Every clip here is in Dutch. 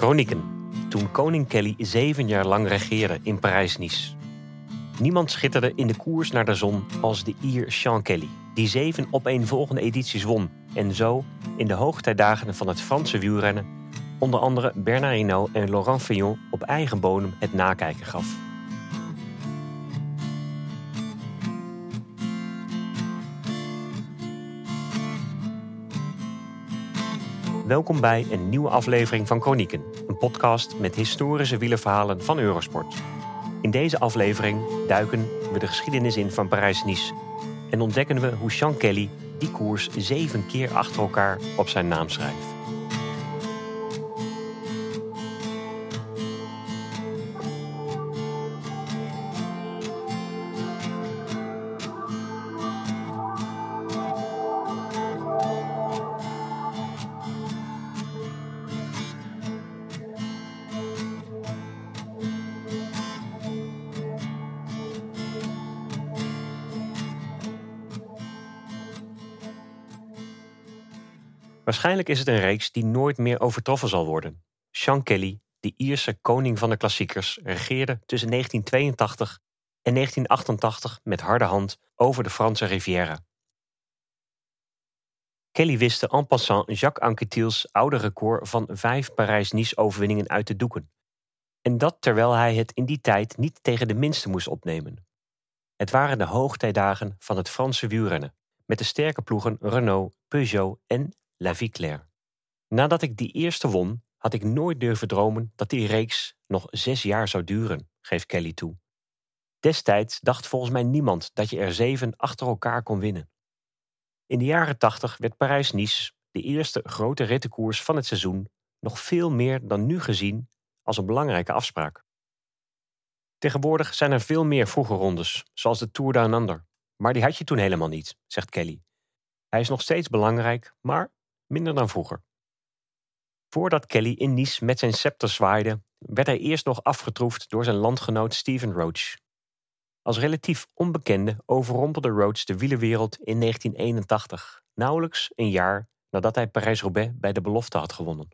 Chronieken. Toen koning Kelly zeven jaar lang regeerde in Parijs-Nice. Niemand schitterde in de koers naar de zon als de Ier Sean Kelly, die zeven opeenvolgende edities won en zo in de hoogtijdagen van het Franse wielrennen onder andere Bernard Hinault en Laurent Fignon op eigen bodem het nakijken gaf. Welkom bij een nieuwe aflevering van Chronieken, een podcast met historische wielerverhalen van Eurosport. In deze aflevering duiken we de geschiedenis in van Parijs-Nice en ontdekken we hoe Sean Kelly die koers zeven keer achter elkaar op zijn naam schrijft. Waarschijnlijk is het een reeks die nooit meer overtroffen zal worden. Sean Kelly, de Ierse koning van de klassiekers, regeerde tussen 1982 en 1988 met harde hand over de Franse Riviera. Kelly wist en passant Jacques Anquetil's oude record van vijf Parijs-Nice-overwinningen uit te doeken. En dat terwijl hij het in die tijd niet tegen de minste moest opnemen. Het waren de hoogtijdagen van het Franse wielrennen, met de sterke ploegen Renault, Peugeot en La Vie Claire. Nadat ik die eerste won, had ik nooit durven dromen dat die reeks nog zes jaar zou duren, geeft Kelly toe. Destijds dacht volgens mij niemand dat je er zeven achter elkaar kon winnen. In de jaren tachtig werd Parijs-Nice, de eerste grote rittenkoers van het seizoen, nog veel meer dan nu gezien als een belangrijke afspraak. Tegenwoordig zijn er veel meer vroege rondes, zoals de Tour Down Under. Maar die had je toen helemaal niet, zegt Kelly. Hij is nog steeds belangrijk, maar minder dan vroeger. Voordat Kelly in Nice met zijn scepter zwaaide, werd hij eerst nog afgetroefd door zijn landgenoot Stephen Roach. Als relatief onbekende overrompelde Roach de wielerwereld in 1981, nauwelijks een jaar nadat hij Parijs-Roubaix bij de belofte had gewonnen.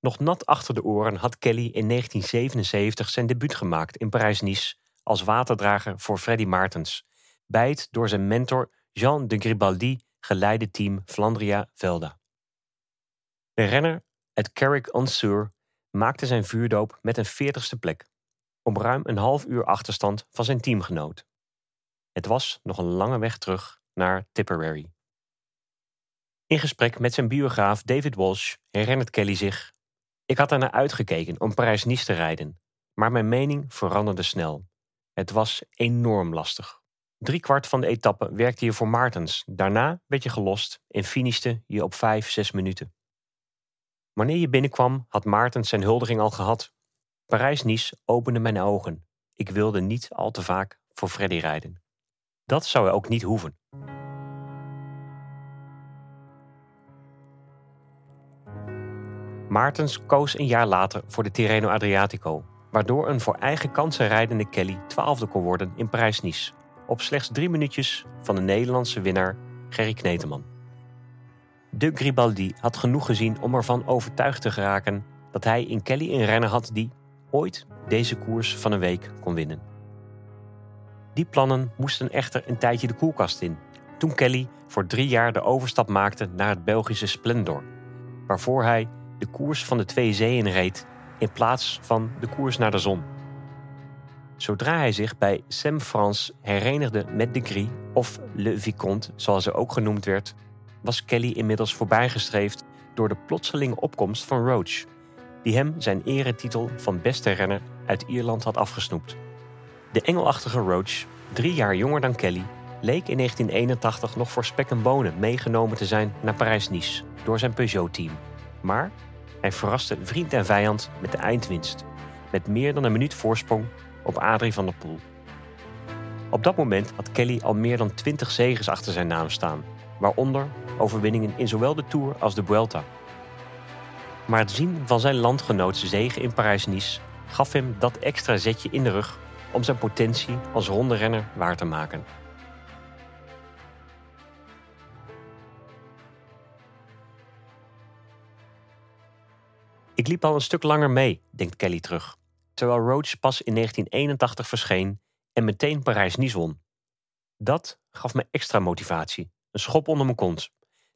Nog nat achter de oren had Kelly in 1977 zijn debuut gemaakt in Parijs-Nice als waterdrager voor Freddy Maartens, bij het door zijn mentor Jean de Gribaldi geleide team Flandria Velda. De renner uit Carrick-on-Sur maakte zijn vuurdoop met een veertigste plek, op ruim een half uur achterstand van zijn teamgenoot. Het was nog een lange weg terug naar Tipperary. In gesprek met zijn biograaf David Walsh herinnert Kelly zich: Ik had ernaar uitgekeken om Parijs-Nice te rijden, maar mijn mening veranderde snel. Het was enorm lastig. Drie kwart van de etappe werkte je voor Maartens. Daarna werd je gelost en finishte je op vijf, zes minuten. Wanneer je binnenkwam, had Maartens zijn huldiging al gehad. Parijs-Nice opende mijn ogen. Ik wilde niet al te vaak voor Freddy rijden. Dat zou ook niet hoeven. Maartens koos een jaar later voor de Tirreno Adriatico, waardoor een voor eigen kansen rijdende Kelly twaalfde kon worden in Parijs-Nice op slechts drie minuutjes van de Nederlandse winnaar Gerry Kneteman. De Gribaldi had genoeg gezien om ervan overtuigd te geraken dat hij in Kelly een renner had die ooit deze koers van een week kon winnen. Die plannen moesten echter een tijdje de koelkast in, toen Kelly voor drie jaar de overstap maakte naar het Belgische Splendor, waarvoor hij de koers van de twee zeeën reed in plaats van de koers naar de zon. Zodra hij zich bij Sam France herenigde met de Gris, of Le Vicomte zoals hij ook genoemd werd, was Kelly inmiddels voorbijgestreefd door de plotselinge opkomst van Roach, die hem zijn eretitel van beste renner uit Ierland had afgesnoept. De engelachtige Roach, drie jaar jonger dan Kelly, leek in 1981 nog voor spek en bonen meegenomen te zijn naar Parijs-Nice door zijn Peugeot-team. Maar hij verraste vriend en vijand met de eindwinst, met meer dan een minuut voorsprong op Adrie van der Poel. Op dat moment had Kelly al meer dan 20 zegens achter zijn naam staan, waaronder overwinningen in zowel de Tour als de Vuelta. Maar het zien van zijn landgenootse zegen in Parijs-Nice gaf hem dat extra zetje in de rug om zijn potentie als ronde waar te maken. Ik liep al een stuk langer mee, denkt Kelly terug, terwijl Roach pas in 1981 verscheen en meteen Parijs-Nice won. Dat gaf me extra motivatie, een schop onder mijn kont,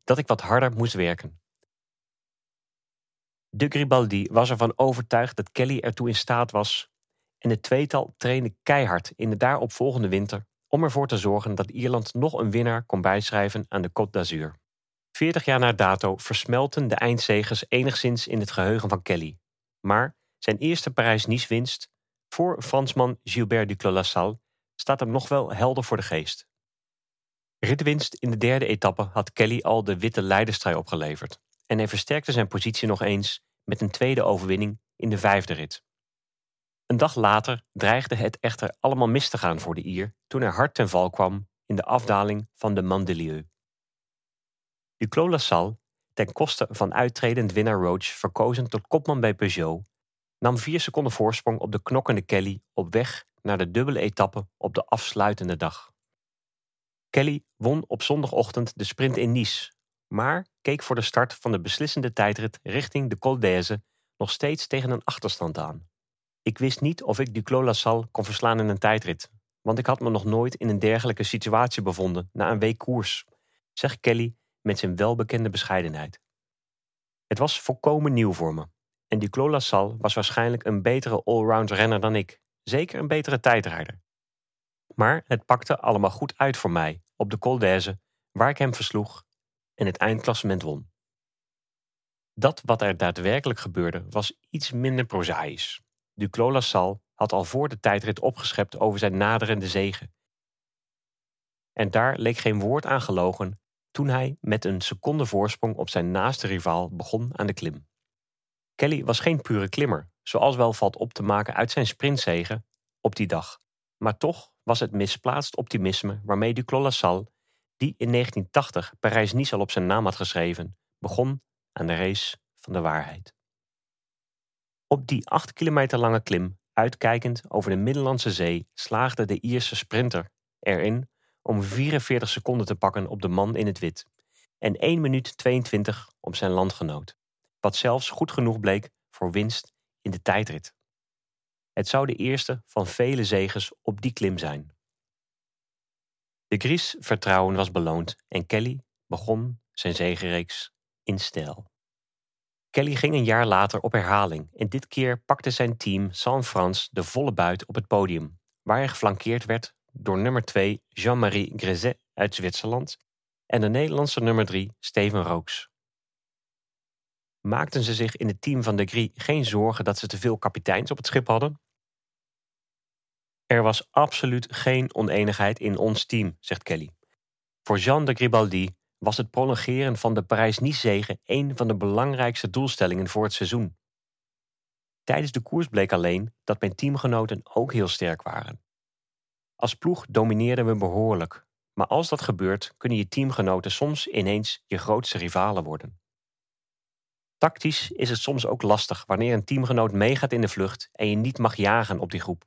dat ik wat harder moest werken. De Gribaldi was ervan overtuigd dat Kelly ertoe in staat was en het tweetal trainde keihard in de daaropvolgende winter om ervoor te zorgen dat Ierland nog een winnaar kon bijschrijven aan de Côte d'Azur. Veertig jaar na dato versmelten de eindzegers enigszins in het geheugen van Kelly. Maar zijn eerste Parijs-Nice-winst voor Fransman Gilbert Duclos-Lassalle staat hem nog wel helder voor de geest. Ritwinst in de derde etappe had Kelly al de witte leiderstrui opgeleverd en hij versterkte zijn positie nog eens met een tweede overwinning in de vijfde rit. Een dag later dreigde het echter allemaal mis te gaan voor de Ier toen hij hard ten val kwam in de afdaling van de Mandelieu. Duclos-Lassalle, ten koste van uittredend winnaar Roach verkozen tot kopman bij Peugeot, nam vier seconden voorsprong op de knokkende Kelly op weg naar de dubbele etappe op de afsluitende dag. Kelly won op zondagochtend de sprint in Nice, maar keek voor de start van de beslissende tijdrit richting de Col d'Aise nog steeds tegen een achterstand aan. Ik wist niet of ik Duclos-Lassalle kon verslaan in een tijdrit, want ik had me nog nooit in een dergelijke situatie bevonden na een week koers, zegt Kelly met zijn welbekende bescheidenheid. Het was volkomen nieuw voor me. En Duclos Lassalle was waarschijnlijk een betere allround renner dan ik. Zeker een betere tijdrijder. Maar het pakte allemaal goed uit voor mij op de Col d'Aise, waar ik hem versloeg en het eindklassement won. Dat wat er daadwerkelijk gebeurde was iets minder prozaïs. Duclos Lassalle had al voor de tijdrit opgeschept over zijn naderende zegen. En daar leek geen woord aan gelogen toen hij met een seconde voorsprong op zijn naaste rivaal begon aan de klim. Kelly was geen pure klimmer, zoals wel valt op te maken uit zijn sprintzegen op die dag. Maar toch was het misplaatst optimisme waarmee Duclos Lassalle, die in 1980 Parijs-Nice al op zijn naam had geschreven, begon aan de race van de waarheid. Op die acht kilometer lange klim, uitkijkend over de Middellandse Zee, slaagde de Ierse sprinter erin om 44 seconden te pakken op de man in het wit en 1 minuut 22 op zijn landgenoot, wat zelfs goed genoeg bleek voor winst in de tijdrit. Het zou de eerste van vele zegens op die klim zijn. De Gries vertrouwen was beloond en Kelly begon zijn zegenreeks in stijl. Kelly ging een jaar later op herhaling en dit keer pakte zijn team San Frans de volle buit op het podium, waar hij geflankeerd werd door nummer 2 Jean-Marie Grezet uit Zwitserland en de Nederlandse nummer 3 Steven Rooks. Maakten ze zich in het team van de geen zorgen dat ze te veel kapiteins op het schip hadden? Er was absoluut geen oneenigheid in ons team, zegt Kelly. Voor Jean de Gribaldi was het prolongeren van de Parijs-Nice-zege een van de belangrijkste doelstellingen voor het seizoen. Tijdens de koers bleek alleen dat mijn teamgenoten ook heel sterk waren. Als ploeg domineerden we behoorlijk, maar als dat gebeurt kunnen je teamgenoten soms ineens je grootste rivalen worden. Tactisch is het soms ook lastig wanneer een teamgenoot meegaat in de vlucht en je niet mag jagen op die groep.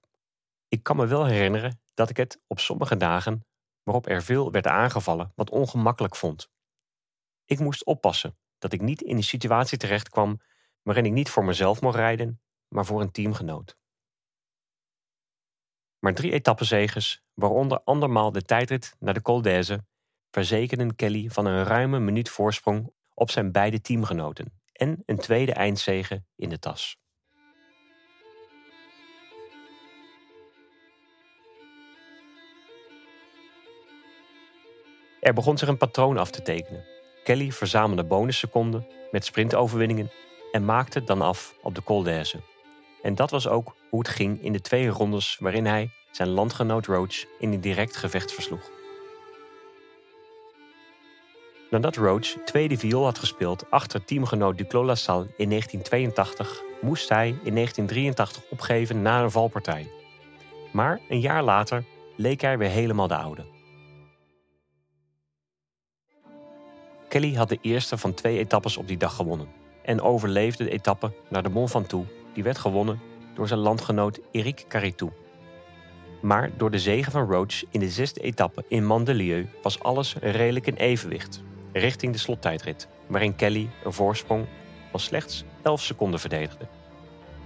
Ik kan me wel herinneren dat ik het op sommige dagen, waarop er veel werd aangevallen, wat ongemakkelijk vond. Ik moest oppassen dat ik niet in een situatie terecht kwam waarin ik niet voor mezelf mocht rijden, maar voor een teamgenoot. Maar drie etappenzegers, waaronder andermaal de tijdrit naar de Col d'Aise, verzekerden Kelly van een ruime minuut voorsprong op zijn beide teamgenoten en een tweede eindzege in de tas. Er begon zich een patroon af te tekenen. Kelly verzamelde bonusseconden met sprintoverwinningen en maakte dan af op de Col d'Aise. En dat was ook hoe het ging in de twee rondes waarin hij zijn landgenoot Roach in een direct gevecht versloeg. Nadat Roach tweede viool had gespeeld achter teamgenoot Duclos Lassalle in 1982, moest hij in 1983 opgeven na een valpartij. Maar een jaar later leek hij weer helemaal de oude. Kelly had de eerste van twee etappes op die dag gewonnen en overleefde de etappe naar de Mont Ventoux, die werd gewonnen door zijn landgenoot Eric Caritou. Maar door de zegen van Roach in de zesde etappe in Mandelieu was alles redelijk in evenwicht, richting de slottijdrit, waarin Kelly een voorsprong van slechts 11 seconden verdedigde.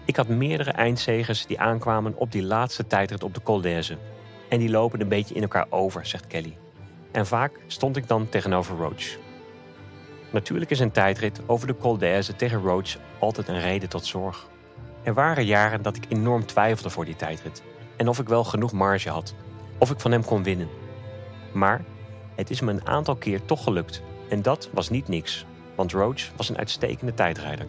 Ik had meerdere eindzegers die aankwamen op die laatste tijdrit op de Col. En die lopen een beetje in elkaar over, zegt Kelly. En vaak stond ik dan tegenover Roach. Natuurlijk is een tijdrit over de Col tegen Roach altijd een reden tot zorg. Er waren jaren dat ik enorm twijfelde voor die tijdrit. En of ik wel genoeg marge had. Of ik van hem kon winnen. Maar het is me een aantal keer toch gelukt. En dat was niet niks. Want Roach was een uitstekende tijdrijder.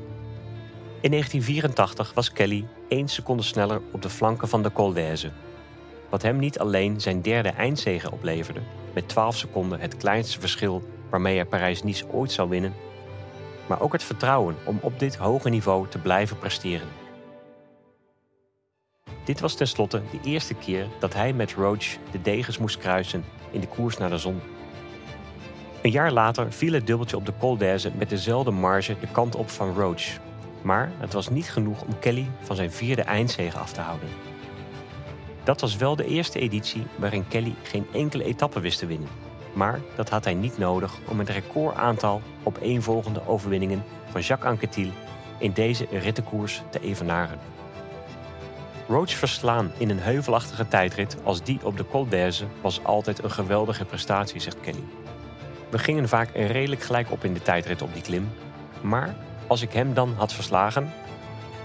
In 1984 was Kelly 1 seconde sneller op de flanken van de Col d'Aise. Wat hem niet alleen zijn derde eindzege opleverde, met 12 seconden het kleinste verschil waarmee hij Parijs-Nice ooit zou winnen, maar ook het vertrouwen om op dit hoge niveau te blijven presteren. Dit was tenslotte de eerste keer dat hij met Roach de degens moest kruisen in de koers naar de zon. Een jaar later viel het dubbeltje op de Col d'Aise met dezelfde marge de kant op van Roach. Maar het was niet genoeg om Kelly van zijn vierde eindzege af te houden. Dat was wel de eerste editie waarin Kelly geen enkele etappe wist te winnen. Maar dat had hij niet nodig om het recordaantal opeenvolgende overwinningen van Jacques Anquetil in deze rittenkoers te evenaren. Roach verslaan in een heuvelachtige tijdrit als die op de Col d'Aise was altijd een geweldige prestatie, zegt Kelly. We gingen vaak redelijk gelijk op in de tijdrit op die klim, maar als ik hem dan had verslagen,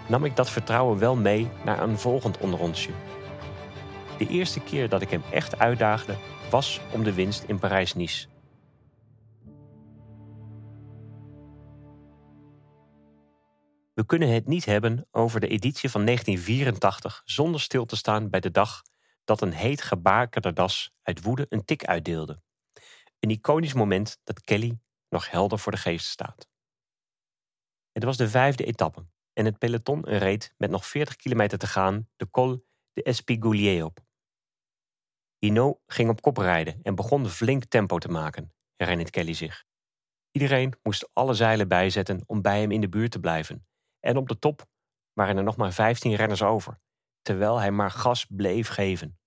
nam ik dat vertrouwen wel mee naar een volgend onderrondje. De eerste keer dat ik hem echt uitdaagde was om de winst in Parijs-Nice. We kunnen het niet hebben over de editie van 1984 zonder stil te staan bij de dag dat een heet gebakerde das uit woede een tik uitdeelde. Een iconisch moment dat Kelly nog helder voor de geest staat. Het was de vijfde etappe en het peloton reed met nog 40 kilometer te gaan de Col de Espigoulier op. Hinault ging op kop rijden en begon flink tempo te maken, herinnert Kelly zich. Iedereen moest alle zeilen bijzetten om bij hem in de buurt te blijven. En op de top waren er nog maar 15 renners over, terwijl hij maar gas bleef geven.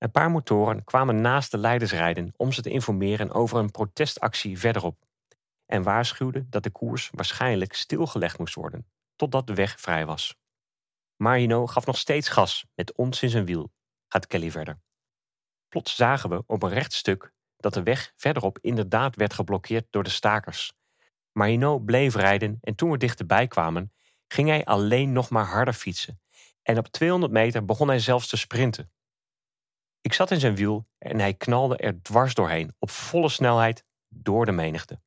Een paar motoren kwamen naast de leiders rijden om ze te informeren over een protestactie verderop en waarschuwden dat de koers waarschijnlijk stilgelegd moest worden, totdat de weg vrij was. Marino gaf nog steeds gas met ons in zijn wiel, gaat Kelly verder. Plots zagen we op een recht stuk dat de weg verderop inderdaad werd geblokkeerd door de stakers. Marino bleef rijden en toen we dichterbij kwamen, ging hij alleen nog maar harder fietsen. En op 200 meter begon hij zelfs te sprinten. Ik zat in zijn wiel en hij knalde er dwars doorheen, op volle snelheid, door de menigte.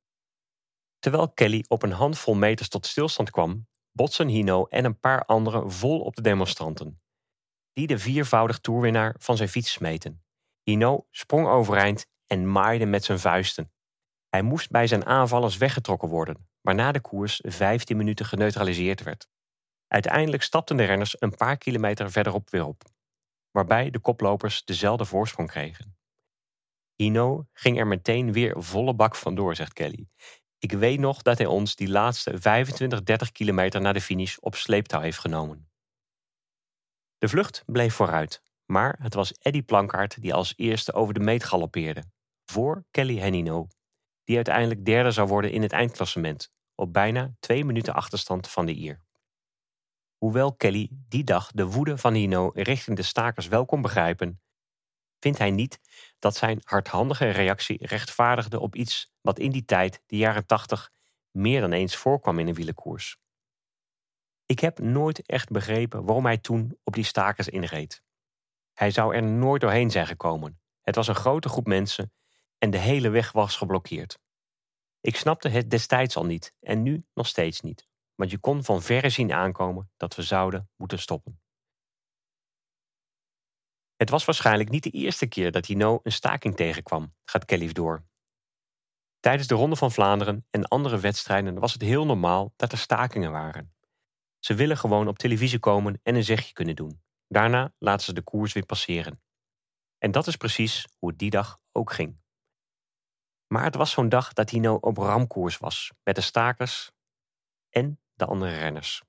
Terwijl Kelly op een handvol meters tot stilstand kwam, botsen Hino en een paar anderen vol op de demonstranten, die de viervoudig toerwinnaar van zijn fiets smeten. Hino sprong overeind en maaide met zijn vuisten. Hij moest bij zijn aanvallers weggetrokken worden, waarna de koers 15 minuten geneutraliseerd werd. Uiteindelijk stapten de renners een paar kilometer verderop weer op, waarbij de koplopers dezelfde voorsprong kregen. Hino ging er meteen weer volle bak vandoor, zegt Kelly. Ik weet nog dat hij ons die laatste 25, 30 kilometer naar de finish op sleeptouw heeft genomen. De vlucht bleef vooruit, maar het was Eddy Plankaart die als eerste over de meet galoppeerde, voor Kelly Hennino, die uiteindelijk derde zou worden in het eindklassement, op bijna twee minuten achterstand van de Ier. Hoewel Kelly die dag de woede van Hino richting de stakers wel kon begrijpen, vindt hij niet dat zijn hardhandige reactie rechtvaardigde op iets wat in die tijd, de jaren tachtig, meer dan eens voorkwam in een wielenkoers. Ik heb nooit echt begrepen waarom hij toen op die stakers inreed. Hij zou er nooit doorheen zijn gekomen. Het was een grote groep mensen en de hele weg was geblokkeerd. Ik snapte het destijds al niet en nu nog steeds niet, want je kon van verre zien aankomen dat we zouden moeten stoppen. Het was waarschijnlijk niet de eerste keer dat Hino een staking tegenkwam, gaat Kelly door. Tijdens de Ronde van Vlaanderen en andere wedstrijden was het heel normaal dat er stakingen waren. Ze willen gewoon op televisie komen en een zegje kunnen doen. Daarna laten ze de koers weer passeren. En dat is precies hoe het die dag ook ging. Maar het was zo'n dag dat Hino op ramkoers was, met de stakers en de andere renners.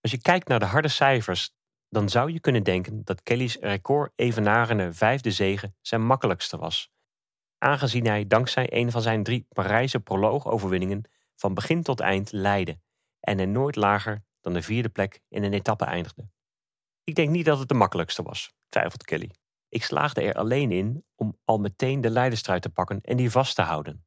Als je kijkt naar de harde cijfers dan zou je kunnen denken dat Kelly's record evenarende vijfde zege zijn makkelijkste was. aangezien hij dankzij een van zijn drie Parijse proloogoverwinningen van begin tot eind leidde en er nooit lager dan de vierde plek in een etappe eindigde. Ik denk niet dat het de makkelijkste was, twijfelt Kelly. Ik slaagde er alleen in om al meteen de leiderstruit te pakken en die vast te houden.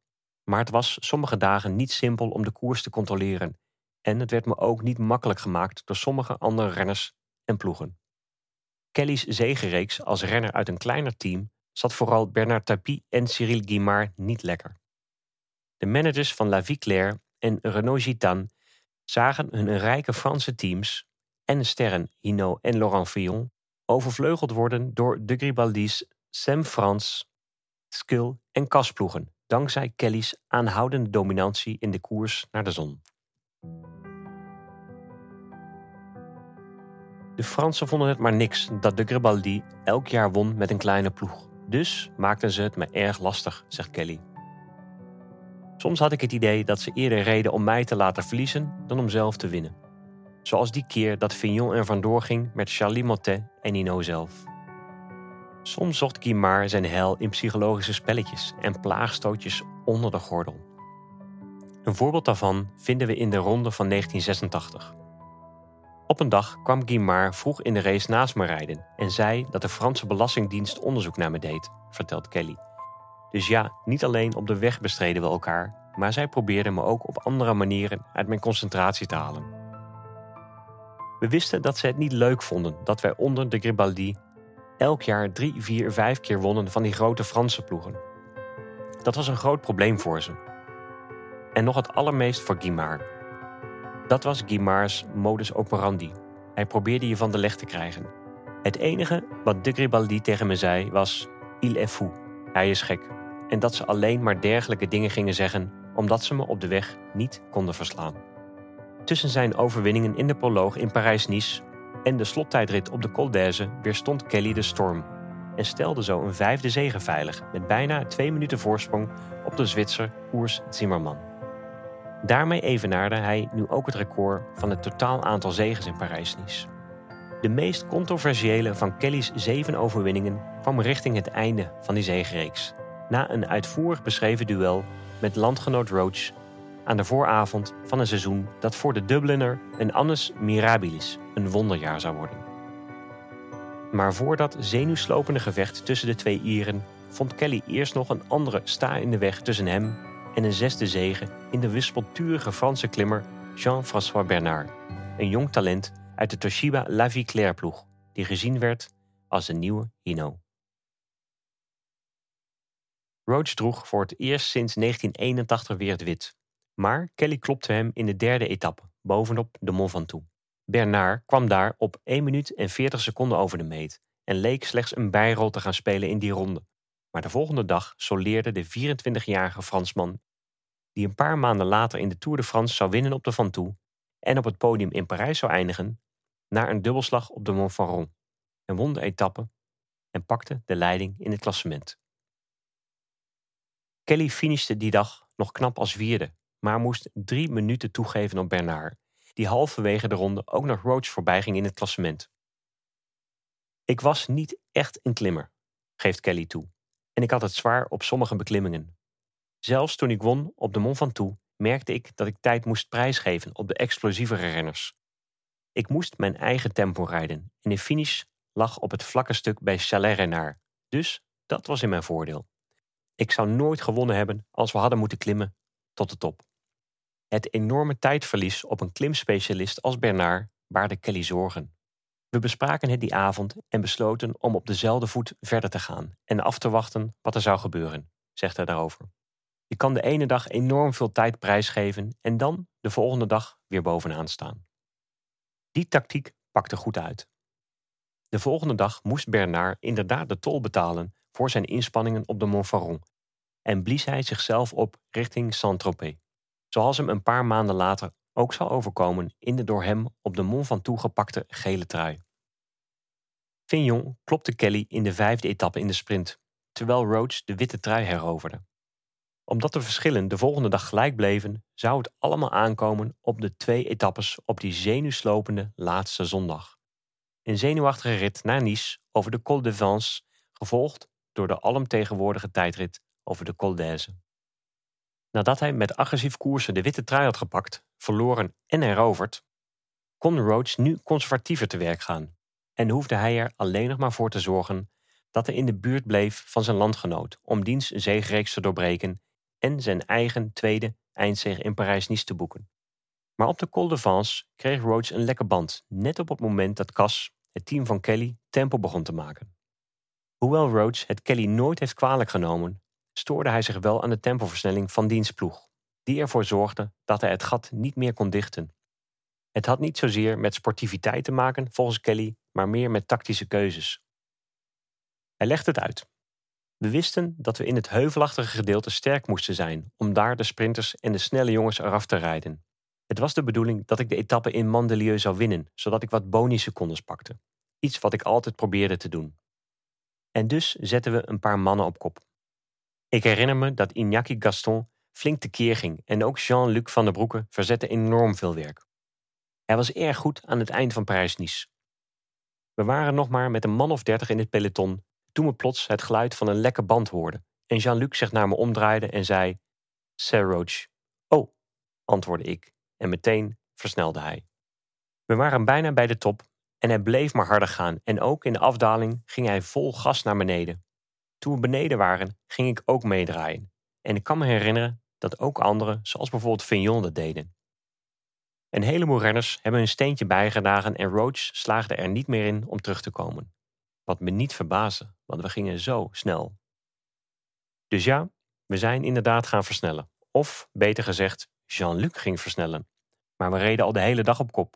Maar het was sommige dagen niet simpel om de koers te controleren en het werd me ook niet makkelijk gemaakt door sommige andere renners en ploegen. Kelly's zegenreeks als renner uit een kleiner team zat vooral Bernard Tapie en Cyril Guimard niet lekker. De managers van La Vie Claire en Renault Gitane zagen hun rijke Franse teams en sterren Hinault en Laurent Fillon overvleugeld worden door de Gribaldis, Sam Frans, Skill en Kasploegen, dankzij Kelly's aanhoudende dominantie in de koers naar de zon. De Fransen vonden het maar niks dat de Gribaldi elk jaar won met een kleine ploeg. Dus maakten ze het me erg lastig, zegt Kelly. Soms had ik het idee dat ze eerder reden om mij te laten verliezen dan om zelf te winnen. Zoals die keer dat Vignon er vandoor ging met Charlie Motet en Nino zelf. Soms zocht Guimard zijn hel in psychologische spelletjes en plaagstootjes onder de gordel. Een voorbeeld daarvan vinden we in de ronde van 1986. Op een dag kwam Guimard vroeg in de race naast me rijden en zei dat de Franse Belastingdienst onderzoek naar me deed, vertelt Kelly. Dus ja, niet alleen op de weg bestreden we elkaar, maar zij probeerden me ook op andere manieren uit mijn concentratie te halen. We wisten dat ze het niet leuk vonden dat wij onder de Gribaldi elk jaar drie, vier, vijf keer wonnen van die grote Franse ploegen. Dat was een groot probleem voor ze. En nog het allermeest voor Guimard. Dat was Guimard's modus operandi. Hij probeerde je van de leg te krijgen. Het enige wat de Gribaldi tegen me zei was: Il est fou. Hij is gek. En dat ze alleen maar dergelijke dingen gingen zeggen omdat ze me op de weg niet konden verslaan. Tussen zijn overwinningen in de proloog in Parijs-Nice en de slottijdrit op de Col d'Aise weerstond Kelly de storm en stelde zo een vijfde zege veilig met bijna twee minuten voorsprong op de Zwitser Urs Zimmermann. Daarmee evenaarde hij nu ook het record van het totaal aantal zegens in Parijs-Nice. De meest controversiële van Kelly's zeven overwinningen kwam richting het einde van die zegenreeks, na een uitvoerig beschreven duel met landgenoot Roach aan de vooravond van een seizoen dat voor de Dubliner een annus mirabilis, een wonderjaar zou worden. Maar voor dat zenuwslopende gevecht tussen de twee Ieren vond Kelly eerst nog een andere sta in de weg tussen hem en een zesde zege in de wispelturige Franse klimmer Jean-François Bernard, een jong talent uit de Toshiba La Vie Claire ploeg, die gezien werd als de nieuwe Hino. Roach droeg voor het eerst sinds 1981 weer het wit. Maar Kelly klopte hem in de derde etappe, bovenop de Mont Ventoux. Bernard kwam daar op 1 minuut en 40 seconden over de meet en leek slechts een bijrol te gaan spelen in die ronde. Maar de volgende dag soleerde de 24-jarige Fransman, die een paar maanden later in de Tour de France zou winnen op de Ventoux en op het podium in Parijs zou eindigen, naar een dubbelslag op de Mont Faron en won de etappe en pakte de leiding in het klassement. Kelly finishte die dag nog knap als vierde, maar moest drie minuten toegeven op Bernard, die halverwege de ronde ook nog Roach voorbij ging in het klassement. Ik was niet echt een klimmer, geeft Kelly toe, en ik had het zwaar op sommige beklimmingen. Zelfs toen ik won op de Mont Ventoux merkte ik dat ik tijd moest prijsgeven op de explosievere renners. Ik moest mijn eigen tempo rijden en de finish lag op het vlakke stuk bij Chalet-Renard, dus dat was in mijn voordeel. Ik zou nooit gewonnen hebben als we hadden moeten klimmen tot de top. Het enorme tijdverlies op een klimspecialist als Bernard baarde Kelly zorgen. We bespraken het die avond en besloten om op dezelfde voet verder te gaan en af te wachten wat er zou gebeuren, zegt hij daarover. Je kan de ene dag enorm veel tijd prijsgeven en dan de volgende dag weer bovenaan staan. Die tactiek pakte goed uit. De volgende dag moest Bernard inderdaad de tol betalen voor zijn inspanningen op de Montfaron en blies hij zichzelf op richting Saint-Tropez, zoals hem een paar maanden later ook zal overkomen in de door hem op de Mont Ventoux gepakte gele trui. Fignon klopte Kelly in de vijfde etappe in de sprint, terwijl Roach de witte trui heroverde. Omdat de verschillen de volgende dag gelijk bleven, zou het allemaal aankomen op de twee etappes op die zenuwslopende laatste zondag. Een zenuwachtige rit naar Nice over de Col de Vence, gevolgd door de alomtegenwoordige tijdrit over de Col d'Aise. Nadat hij met agressief koersen de witte trui had gepakt, verloren en heroverd, kon Roach nu conservatiever te werk gaan en hoefde hij er alleen nog maar voor te zorgen dat hij in de buurt bleef van zijn landgenoot om diens zeegreeks te doorbreken en zijn eigen tweede eindzege in Parijs-Nice te boeken. Maar op de Col de Vence kreeg Roach een lekke band, net op het moment dat Cas, het team van Kelly, tempo begon te maken. Hoewel Roach het Kelly nooit heeft kwalijk genomen, stoorde hij zich wel aan de tempoversnelling van diens ploeg, die ervoor zorgde dat hij het gat niet meer kon dichten. Het had niet zozeer met sportiviteit te maken, volgens Kelly, maar meer met tactische keuzes. Hij legde het uit. We wisten dat we in het heuvelachtige gedeelte sterk moesten zijn om daar de sprinters en de snelle jongens eraf te rijden. Het was de bedoeling dat ik de etappe in Mandelieu zou winnen, zodat ik wat bonussecondes pakte. Iets wat ik altijd probeerde te doen. En dus zetten we een paar mannen op kop. Ik herinner me dat Iñaki Gaston flink tekeer ging en ook Jean-Luc van der Broeke verzette enorm veel werk. Hij was erg goed aan het eind van Parijs-Nice. We waren nog maar met een man of dertig in het peloton toen we plots het geluid van een lekke band hoorden en Jean-Luc zich naar me omdraaide en zei: Sir Roach. Oh, antwoordde ik en meteen versnelde hij. We waren bijna bij de top en hij bleef maar harder gaan en ook in de afdaling ging hij vol gas naar beneden. Toen we beneden waren, ging ik ook meedraaien en ik kan me herinneren dat ook anderen, zoals bijvoorbeeld Vignon, dat deden. Een heleboel renners hebben een steentje bijgedragen en Roach slaagde er niet meer in om terug te komen. Wat me niet verbaasde, want we gingen zo snel. Dus ja, we zijn inderdaad gaan versnellen. Of beter gezegd, Jean-Luc ging versnellen. Maar we reden al de hele dag op kop.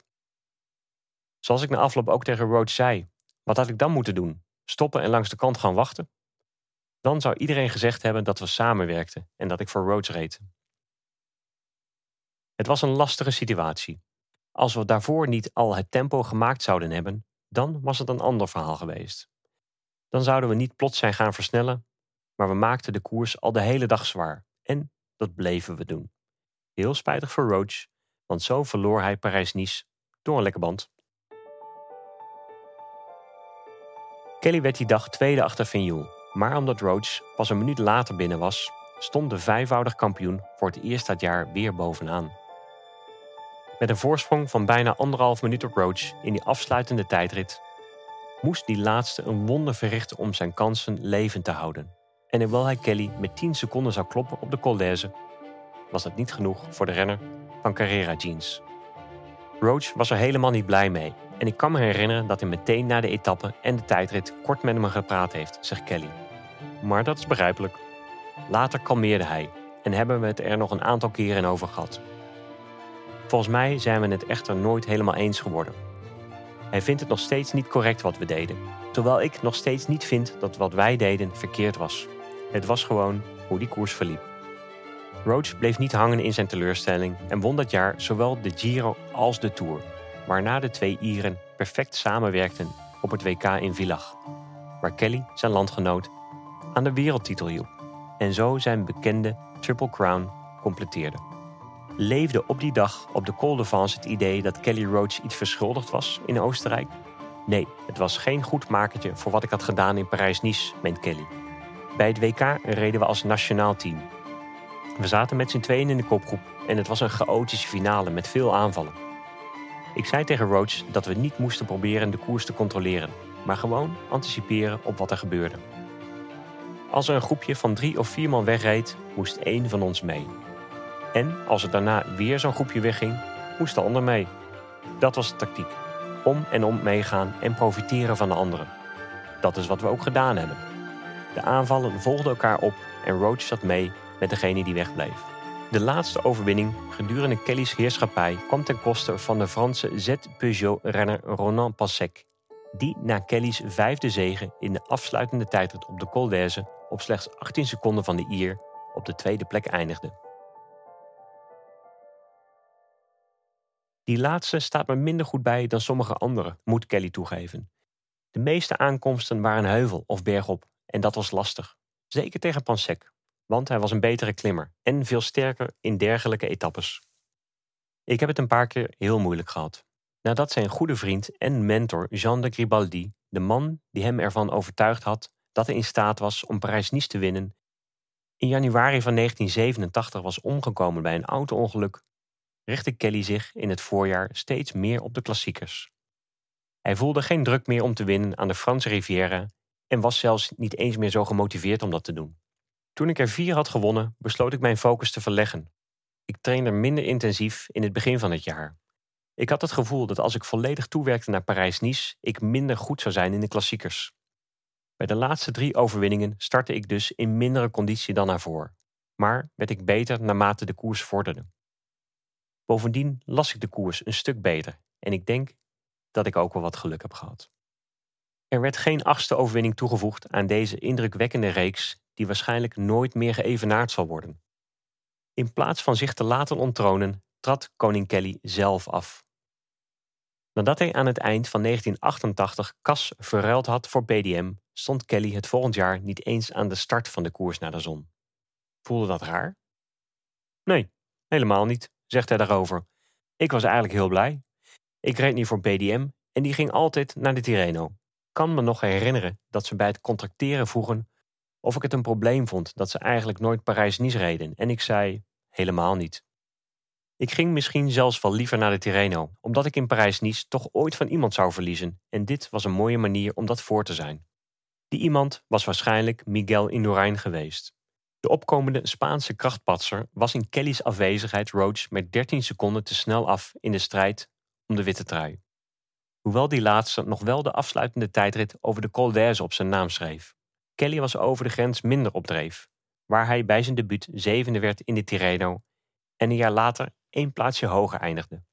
Zoals ik na afloop ook tegen Roach zei, wat had ik dan moeten doen? Stoppen en langs de kant gaan wachten? Dan zou iedereen gezegd hebben dat we samenwerkten en dat ik voor Roach reed. Het was een lastige situatie. Als we daarvoor niet al het tempo gemaakt zouden hebben, dan was het een ander verhaal geweest. Dan zouden we niet plots zijn gaan versnellen, maar we maakten de koers al de hele dag zwaar. En dat bleven we doen. Heel spijtig voor Roach, want zo verloor hij Parijs-Nice door een lekke band. Kelly werd die dag tweede achter Vignoul, maar omdat Roach pas een minuut later binnen was, stond de vijfvoudig kampioen voor het eerst dat jaar weer bovenaan. Met een voorsprong van bijna anderhalf minuut op Roach in die afsluitende tijdrit, moest die laatste een wonder verrichten om zijn kansen levend te houden. En hoewel hij Kelly met 10 seconden zou kloppen op de Col d'Aise, was het niet genoeg voor de renner van Carrera Jeans. Roach was er helemaal niet blij mee en ik kan me herinneren dat hij meteen na de etappe en de tijdrit kort met hem gepraat heeft, zegt Kelly. Maar dat is begrijpelijk. Later kalmeerde hij en hebben we het er nog een aantal keren over gehad. Volgens mij zijn we het echter nooit helemaal eens geworden. Hij vindt het nog steeds niet correct wat we deden, terwijl ik nog steeds niet vind dat wat wij deden verkeerd was. Het was gewoon hoe die koers verliep. Roach bleef niet hangen in zijn teleurstelling en won dat jaar zowel de Giro als de Tour, waarna de twee Ieren perfect samenwerkten op het WK in Villach, waar Kelly, zijn landgenoot, aan de wereldtitel hielp en zo zijn bekende Triple Crown completeerde. Leefde op die dag op de Col de Vence het idee dat Kelly Roach iets verschuldigd was in Oostenrijk? Nee, het was geen goed makertje voor wat ik had gedaan in Parijs-Nice, meent Kelly. Bij het WK reden we als nationaal team. We zaten met z'n tweeën in de kopgroep en het was een chaotische finale met veel aanvallen. Ik zei tegen Roach dat we niet moesten proberen de koers te controleren, maar gewoon anticiperen op wat er gebeurde. Als er een groepje van drie of vier man wegreed, moest één van ons mee. En als er daarna weer zo'n groepje wegging, moest de ander mee. Dat was de tactiek. Om en om meegaan en profiteren van de anderen. Dat is wat we ook gedaan hebben. De aanvallen volgden elkaar op en Roach zat mee met degene die wegbleef. De laatste overwinning gedurende Kelly's heerschappij kwam ten koste van de Franse Z-Peugeot-renner Ronan Passec, die na Kelly's vijfde zege in de afsluitende tijdrit op de Col op slechts 18 seconden van de Ier op de tweede plek eindigde. Die laatste staat me minder goed bij dan sommige anderen, moet Kelly toegeven. De meeste aankomsten waren heuvel of bergop en dat was lastig. Zeker tegen Pansek, want hij was een betere klimmer en veel sterker in dergelijke etappes. Ik heb het een paar keer heel moeilijk gehad. Nadat zijn goede vriend en mentor Jean de Gribaldi, de man die hem ervan overtuigd had dat hij in staat was om Parijs-Nice te winnen, in januari van 1987 was omgekomen bij een auto-ongeluk, richtte Kelly zich in het voorjaar steeds meer op de klassiekers. Hij voelde geen druk meer om te winnen aan de Franse Riviera en was zelfs niet eens meer zo gemotiveerd om dat te doen. Toen ik er vier had gewonnen, besloot ik mijn focus te verleggen. Ik trainde minder intensief in het begin van het jaar. Ik had het gevoel dat als ik volledig toewerkte naar Parijs-Nice, ik minder goed zou zijn in de klassiekers. Bij de laatste drie overwinningen startte ik dus in mindere conditie dan daarvoor, maar werd ik beter naarmate de koers vorderde. Bovendien las ik de koers een stuk beter en ik denk dat ik ook wel wat geluk heb gehad. Er werd geen achtste overwinning toegevoegd aan deze indrukwekkende reeks, die waarschijnlijk nooit meer geëvenaard zal worden. In plaats van zich te laten onttronen, trad koning Kelly zelf af. Nadat hij aan het eind van 1988 Cas verruild had voor PDM, stond Kelly het volgend jaar niet eens aan de start van de koers naar de zon. Voelde dat raar? Nee, helemaal niet, zegt hij daarover. Ik was eigenlijk heel blij. Ik reed niet voor PDM en die ging altijd naar de Tirreno. Kan me nog herinneren dat ze bij het contracteren vroegen of ik het een probleem vond dat ze eigenlijk nooit Parijs-Nice reden en ik zei helemaal niet. Ik ging misschien zelfs wel liever naar de Tirreno, omdat ik in Parijs-Nice toch ooit van iemand zou verliezen en dit was een mooie manier om dat voor te zijn. Die iemand was waarschijnlijk Miguel Indurain geweest. De opkomende Spaanse krachtpatser was in Kelly's afwezigheid Roach met 13 seconden te snel af in de strijd om de witte trui. Hoewel die laatste nog wel de afsluitende tijdrit over de Col d'Aise op zijn naam schreef. Kelly was over de grens minder opdreef, waar hij bij zijn debuut zevende werd in de Tirreno en een jaar later één plaatsje hoger eindigde.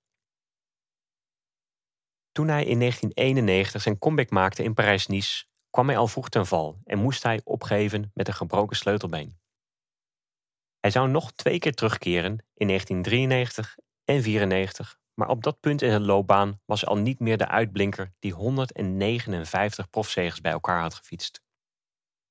Toen hij in 1991 zijn comeback maakte in Parijs-Nice, kwam hij al vroeg ten val en moest hij opgeven met een gebroken sleutelbeen. Hij zou nog twee keer terugkeren in 1993 en 94, maar op dat punt in zijn loopbaan was hij al niet meer de uitblinker die 159 profzegers bij elkaar had gefietst.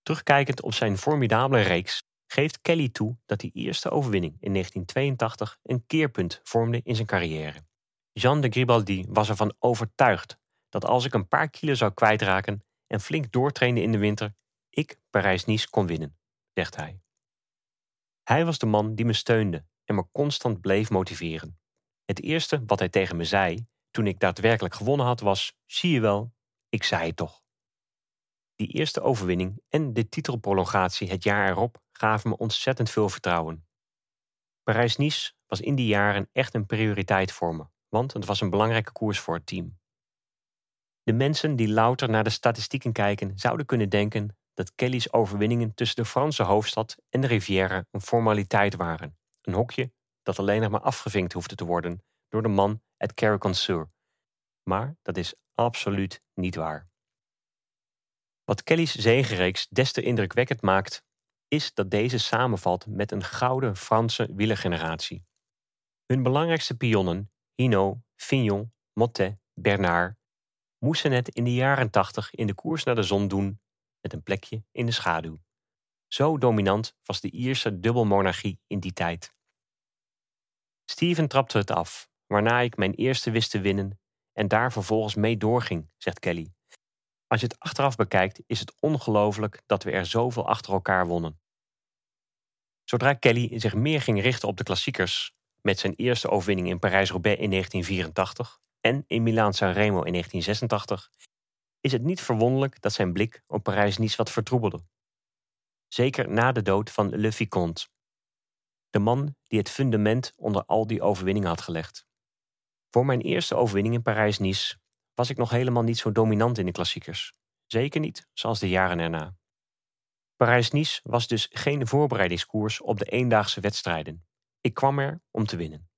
Terugkijkend op zijn formidabele reeks geeft Kelly toe dat die eerste overwinning in 1982 een keerpunt vormde in zijn carrière. Jean de Gribaldi was ervan overtuigd dat als ik een paar kilo zou kwijtraken en flink doortrainde in de winter, ik Parijs-Nice kon winnen, zegt hij. Hij was de man die me steunde en me constant bleef motiveren. Het eerste wat hij tegen me zei toen ik daadwerkelijk gewonnen had was: Zie je wel, ik zei het toch. Die eerste overwinning en de titelprolongatie het jaar erop gaven me ontzettend veel vertrouwen. Parijs-Nice was in die jaren echt een prioriteit voor me, want het was een belangrijke koers voor het team. De mensen die louter naar de statistieken kijken, zouden kunnen denken dat Kelly's overwinningen tussen de Franse hoofdstad en de Riviera een formaliteit waren. Een hokje dat alleen nog maar afgevinkt hoefde te worden door de man uit Carrick-on-Sur. Maar dat is absoluut niet waar. Wat Kelly's zegenreeks des te indrukwekkend maakt, is dat deze samenvalt met een gouden Franse wielergeneratie. Hun belangrijkste pionnen, Hinault, Fignon, Mottet, Bernard, moesten het in de jaren 80 in de koers naar de zon doen met een plekje in de schaduw. Zo dominant was de Ierse dubbelmonarchie in die tijd. Steven trapte het af, waarna ik mijn eerste wist te winnen en daar vervolgens mee doorging, zegt Kelly. Als je het achteraf bekijkt, is het ongelooflijk dat we er zoveel achter elkaar wonnen. Zodra Kelly zich meer ging richten op de klassiekers, met zijn eerste overwinning in Parijs-Roubaix in 1984 en in Milaan-San Remo in 1986, is het niet verwonderlijk dat zijn blik op Parijs-Nice wat vertroebelde. Zeker na de dood van Le Vicomte, de man die het fundament onder al die overwinningen had gelegd. Voor mijn eerste overwinning in Parijs-Nice was ik nog helemaal niet zo dominant in de klassiekers. Zeker niet zoals de jaren erna. Parijs-Nice was dus geen voorbereidingskoers op de eendaagse wedstrijden. Ik kwam er om te winnen.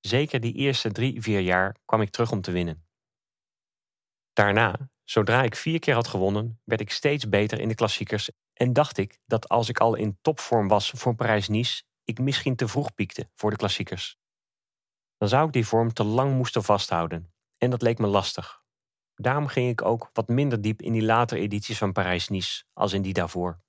Zeker die eerste drie, vier jaar kwam ik terug om te winnen. Daarna, zodra ik vier keer had gewonnen, werd ik steeds beter in de klassiekers en dacht ik dat als ik al in topvorm was voor Parijs-Nice, ik misschien te vroeg piekte voor de klassiekers. Dan zou ik die vorm te lang moesten vasthouden en dat leek me lastig. Daarom ging ik ook wat minder diep in die latere edities van Parijs-Nice als in die daarvoor.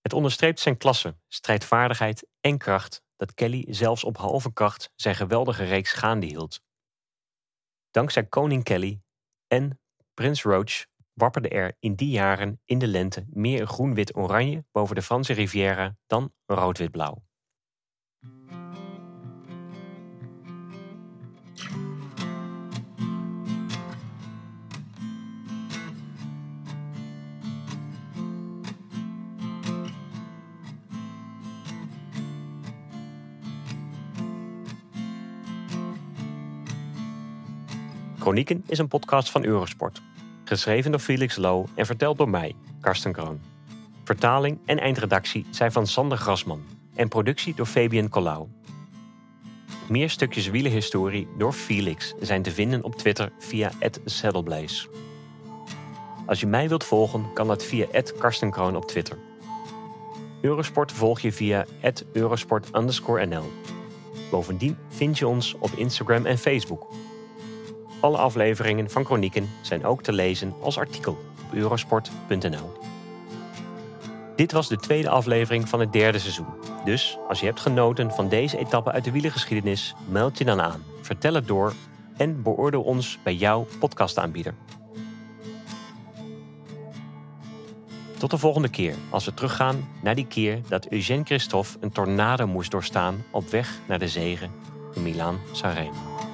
Het onderstreept zijn klasse, strijdvaardigheid en kracht dat Kelly zelfs op halve kracht zijn geweldige reeks gaande hield. Dankzij koning Kelly en prins Roach wapperde er in die jaren in de lente meer groen-wit-oranje boven de Franse Riviera dan rood-wit-blauw. Chronieken is een podcast van Eurosport. Geschreven door Felix Low en verteld door mij, Karsten Kroon. Vertaling en eindredactie zijn van Sander Grasman en productie door Fabian Collau. Meer stukjes wielenhistorie door Felix zijn te vinden op Twitter via @saddleblaze. Als je mij wilt volgen, kan dat via @karstenkroon op Twitter. Eurosport volg je via @eurosport_nl. Bovendien vind je ons op Instagram en Facebook. Alle afleveringen van Chronieken zijn ook te lezen als artikel op eurosport.nl. Dit was de tweede aflevering van het derde seizoen. Dus als je hebt genoten van deze etappe uit de wielergeschiedenis, meld je dan aan, vertel het door en beoordeel ons bij jouw podcastaanbieder. Tot de volgende keer als we teruggaan naar die keer dat Eugène Christophe een tornado moest doorstaan op weg naar de zegen in Milaan-Sanremo.